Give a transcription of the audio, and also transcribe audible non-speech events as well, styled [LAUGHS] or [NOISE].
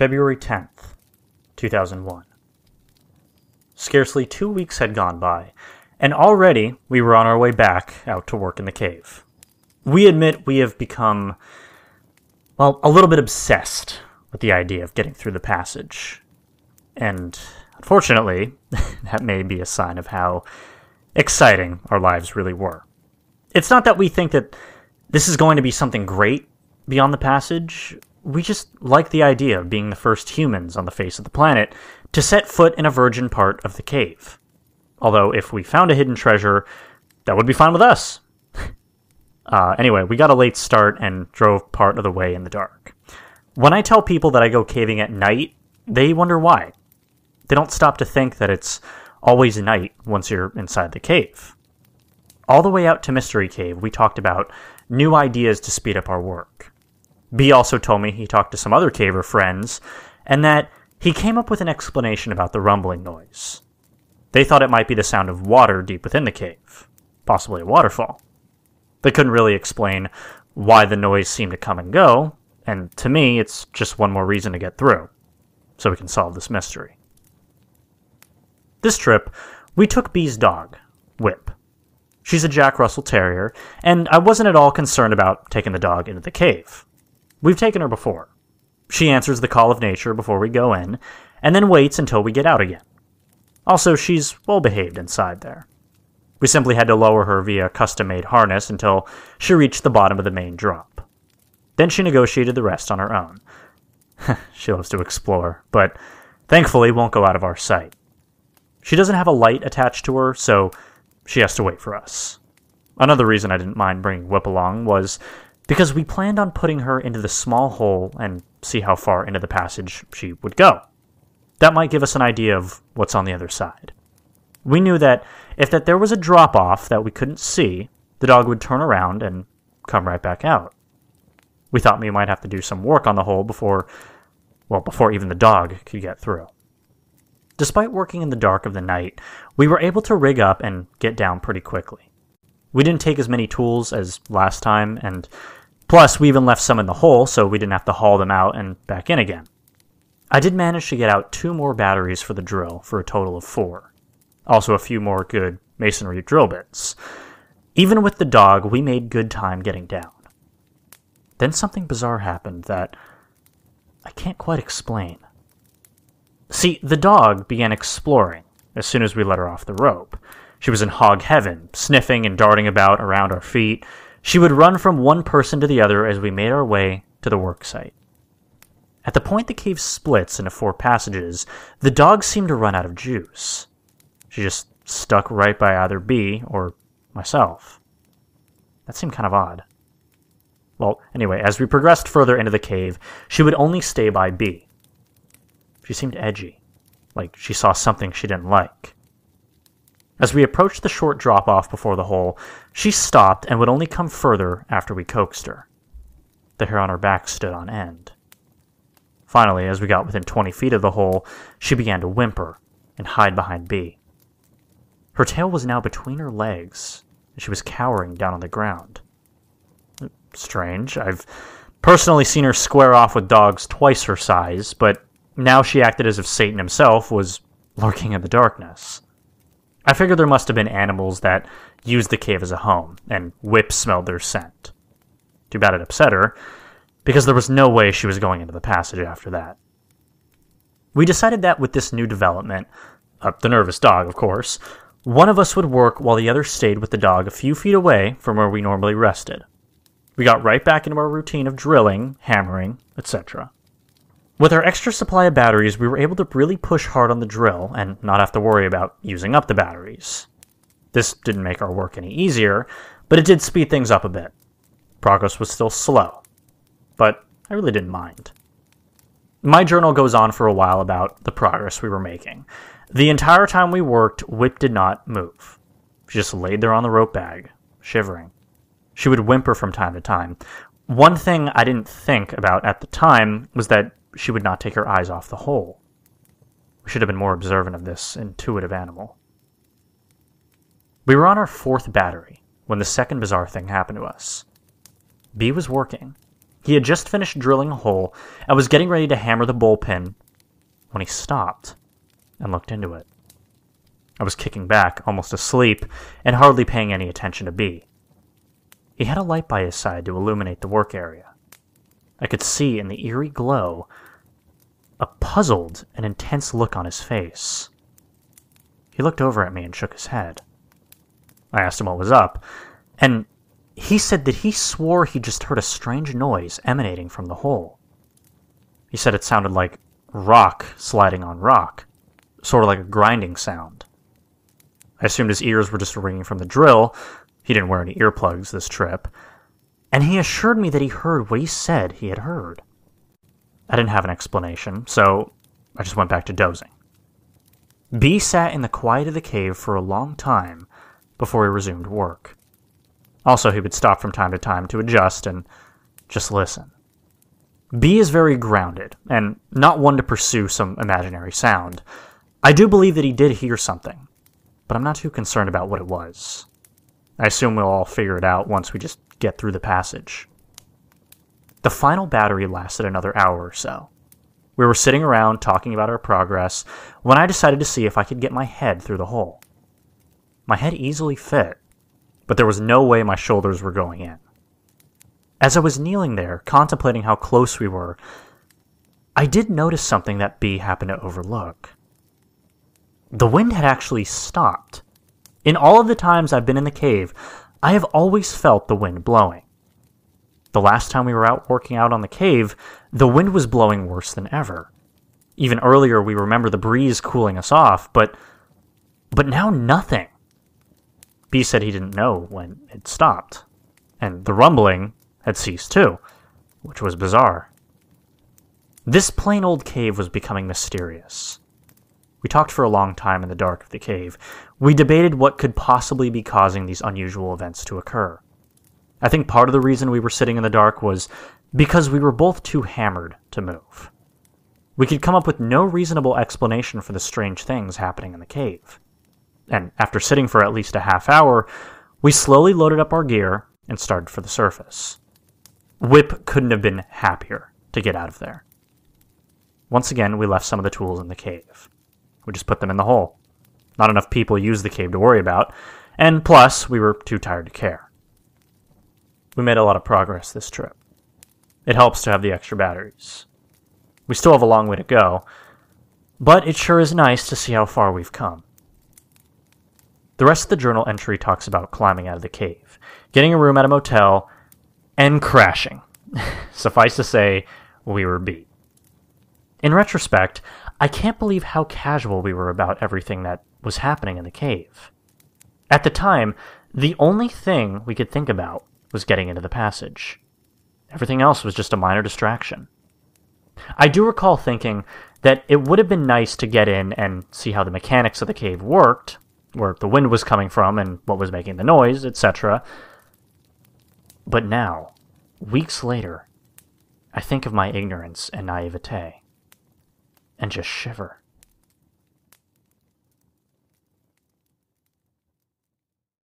February 10th, 2001. Scarcely two weeks had gone by, and already we were on our way back out to work in the cave. We admit we have become, well, a little bit obsessed with the idea of getting through the passage. And unfortunately, [LAUGHS] that may be a sign of how exciting our lives really were. It's not that we think that this is going to be something great beyond the passage. We just like the idea of being the first humans on the face of the planet to set foot in a virgin part of the cave. Although, if we found a hidden treasure, that would be fine with us. [LAUGHS] uh, anyway, we got a late start and drove part of the way in the dark. When I tell people that I go caving at night, they wonder why. They don't stop to think that it's always night once you're inside the cave. All the way out to Mystery Cave, we talked about new ideas to speed up our work. B also told me he talked to some other caver friends, and that he came up with an explanation about the rumbling noise. They thought it might be the sound of water deep within the cave, possibly a waterfall. They couldn't really explain why the noise seemed to come and go, and to me, it's just one more reason to get through, so we can solve this mystery. This trip, we took B's dog, Whip. She's a Jack Russell Terrier, and I wasn't at all concerned about taking the dog into the cave. We've taken her before. She answers the call of nature before we go in, and then waits until we get out again. Also, she's well behaved inside there. We simply had to lower her via custom made harness until she reached the bottom of the main drop. Then she negotiated the rest on her own. [LAUGHS] she loves to explore, but thankfully won't go out of our sight. She doesn't have a light attached to her, so she has to wait for us. Another reason I didn't mind bringing Whip along was because we planned on putting her into the small hole and see how far into the passage she would go. That might give us an idea of what's on the other side. We knew that if that there was a drop off that we couldn't see, the dog would turn around and come right back out. We thought we might have to do some work on the hole before, well, before even the dog could get through. Despite working in the dark of the night, we were able to rig up and get down pretty quickly. We didn't take as many tools as last time, and plus, we even left some in the hole so we didn't have to haul them out and back in again. I did manage to get out two more batteries for the drill for a total of four. Also, a few more good masonry drill bits. Even with the dog, we made good time getting down. Then something bizarre happened that I can't quite explain. See, the dog began exploring as soon as we let her off the rope. She was in hog heaven, sniffing and darting about around our feet. She would run from one person to the other as we made our way to the work site. At the point the cave splits into four passages, the dog seemed to run out of juice. She just stuck right by either B or myself. That seemed kind of odd. Well, anyway, as we progressed further into the cave, she would only stay by B. She seemed edgy, like she saw something she didn't like. As we approached the short drop off before the hole, she stopped and would only come further after we coaxed her. The hair on her back stood on end. Finally, as we got within 20 feet of the hole, she began to whimper and hide behind B. Her tail was now between her legs, and she was cowering down on the ground. Strange. I've personally seen her square off with dogs twice her size, but now she acted as if Satan himself was lurking in the darkness. I figured there must have been animals that used the cave as a home, and Whip smelled their scent. Too bad it upset her, because there was no way she was going into the passage after that. We decided that with this new development, uh, the nervous dog, of course, one of us would work while the other stayed with the dog a few feet away from where we normally rested. We got right back into our routine of drilling, hammering, etc. With our extra supply of batteries, we were able to really push hard on the drill and not have to worry about using up the batteries. This didn't make our work any easier, but it did speed things up a bit. Progress was still slow, but I really didn't mind. My journal goes on for a while about the progress we were making. The entire time we worked, Whip did not move. She just laid there on the rope bag, shivering. She would whimper from time to time. One thing I didn't think about at the time was that she would not take her eyes off the hole. We should have been more observant of this intuitive animal. We were on our fourth battery when the second bizarre thing happened to us. B was working, He had just finished drilling a hole and was getting ready to hammer the bullpen when he stopped and looked into it. I was kicking back, almost asleep, and hardly paying any attention to B. He had a light by his side to illuminate the work area. I could see in the eerie glow a puzzled and intense look on his face. He looked over at me and shook his head. I asked him what was up, and he said that he swore he just heard a strange noise emanating from the hole. He said it sounded like rock sliding on rock, sort of like a grinding sound. I assumed his ears were just ringing from the drill. He didn't wear any earplugs this trip. And he assured me that he heard what he said he had heard. I didn't have an explanation, so I just went back to dozing. B sat in the quiet of the cave for a long time before he resumed work. Also, he would stop from time to time to adjust and just listen. B is very grounded, and not one to pursue some imaginary sound. I do believe that he did hear something, but I'm not too concerned about what it was. I assume we'll all figure it out once we just get through the passage. The final battery lasted another hour or so. We were sitting around talking about our progress when I decided to see if I could get my head through the hole. My head easily fit, but there was no way my shoulders were going in. As I was kneeling there, contemplating how close we were, I did notice something that B happened to overlook. The wind had actually stopped. In all of the times I've been in the cave, I have always felt the wind blowing. The last time we were out working out on the cave, the wind was blowing worse than ever. Even earlier, we remember the breeze cooling us off, but but now nothing. B said he didn't know when it stopped, and the rumbling had ceased too, which was bizarre. This plain old cave was becoming mysterious. We talked for a long time in the dark of the cave. We debated what could possibly be causing these unusual events to occur. I think part of the reason we were sitting in the dark was because we were both too hammered to move. We could come up with no reasonable explanation for the strange things happening in the cave. And after sitting for at least a half hour, we slowly loaded up our gear and started for the surface. Whip couldn't have been happier to get out of there. Once again, we left some of the tools in the cave. We just put them in the hole. Not enough people used the cave to worry about, and plus, we were too tired to care. We made a lot of progress this trip. It helps to have the extra batteries. We still have a long way to go, but it sure is nice to see how far we've come. The rest of the journal entry talks about climbing out of the cave, getting a room at a motel, and crashing. [LAUGHS] Suffice to say, we were beat. In retrospect, I can't believe how casual we were about everything that was happening in the cave. At the time, the only thing we could think about was getting into the passage. Everything else was just a minor distraction. I do recall thinking that it would have been nice to get in and see how the mechanics of the cave worked, where the wind was coming from and what was making the noise, etc. But now, weeks later, I think of my ignorance and naivete and just shiver.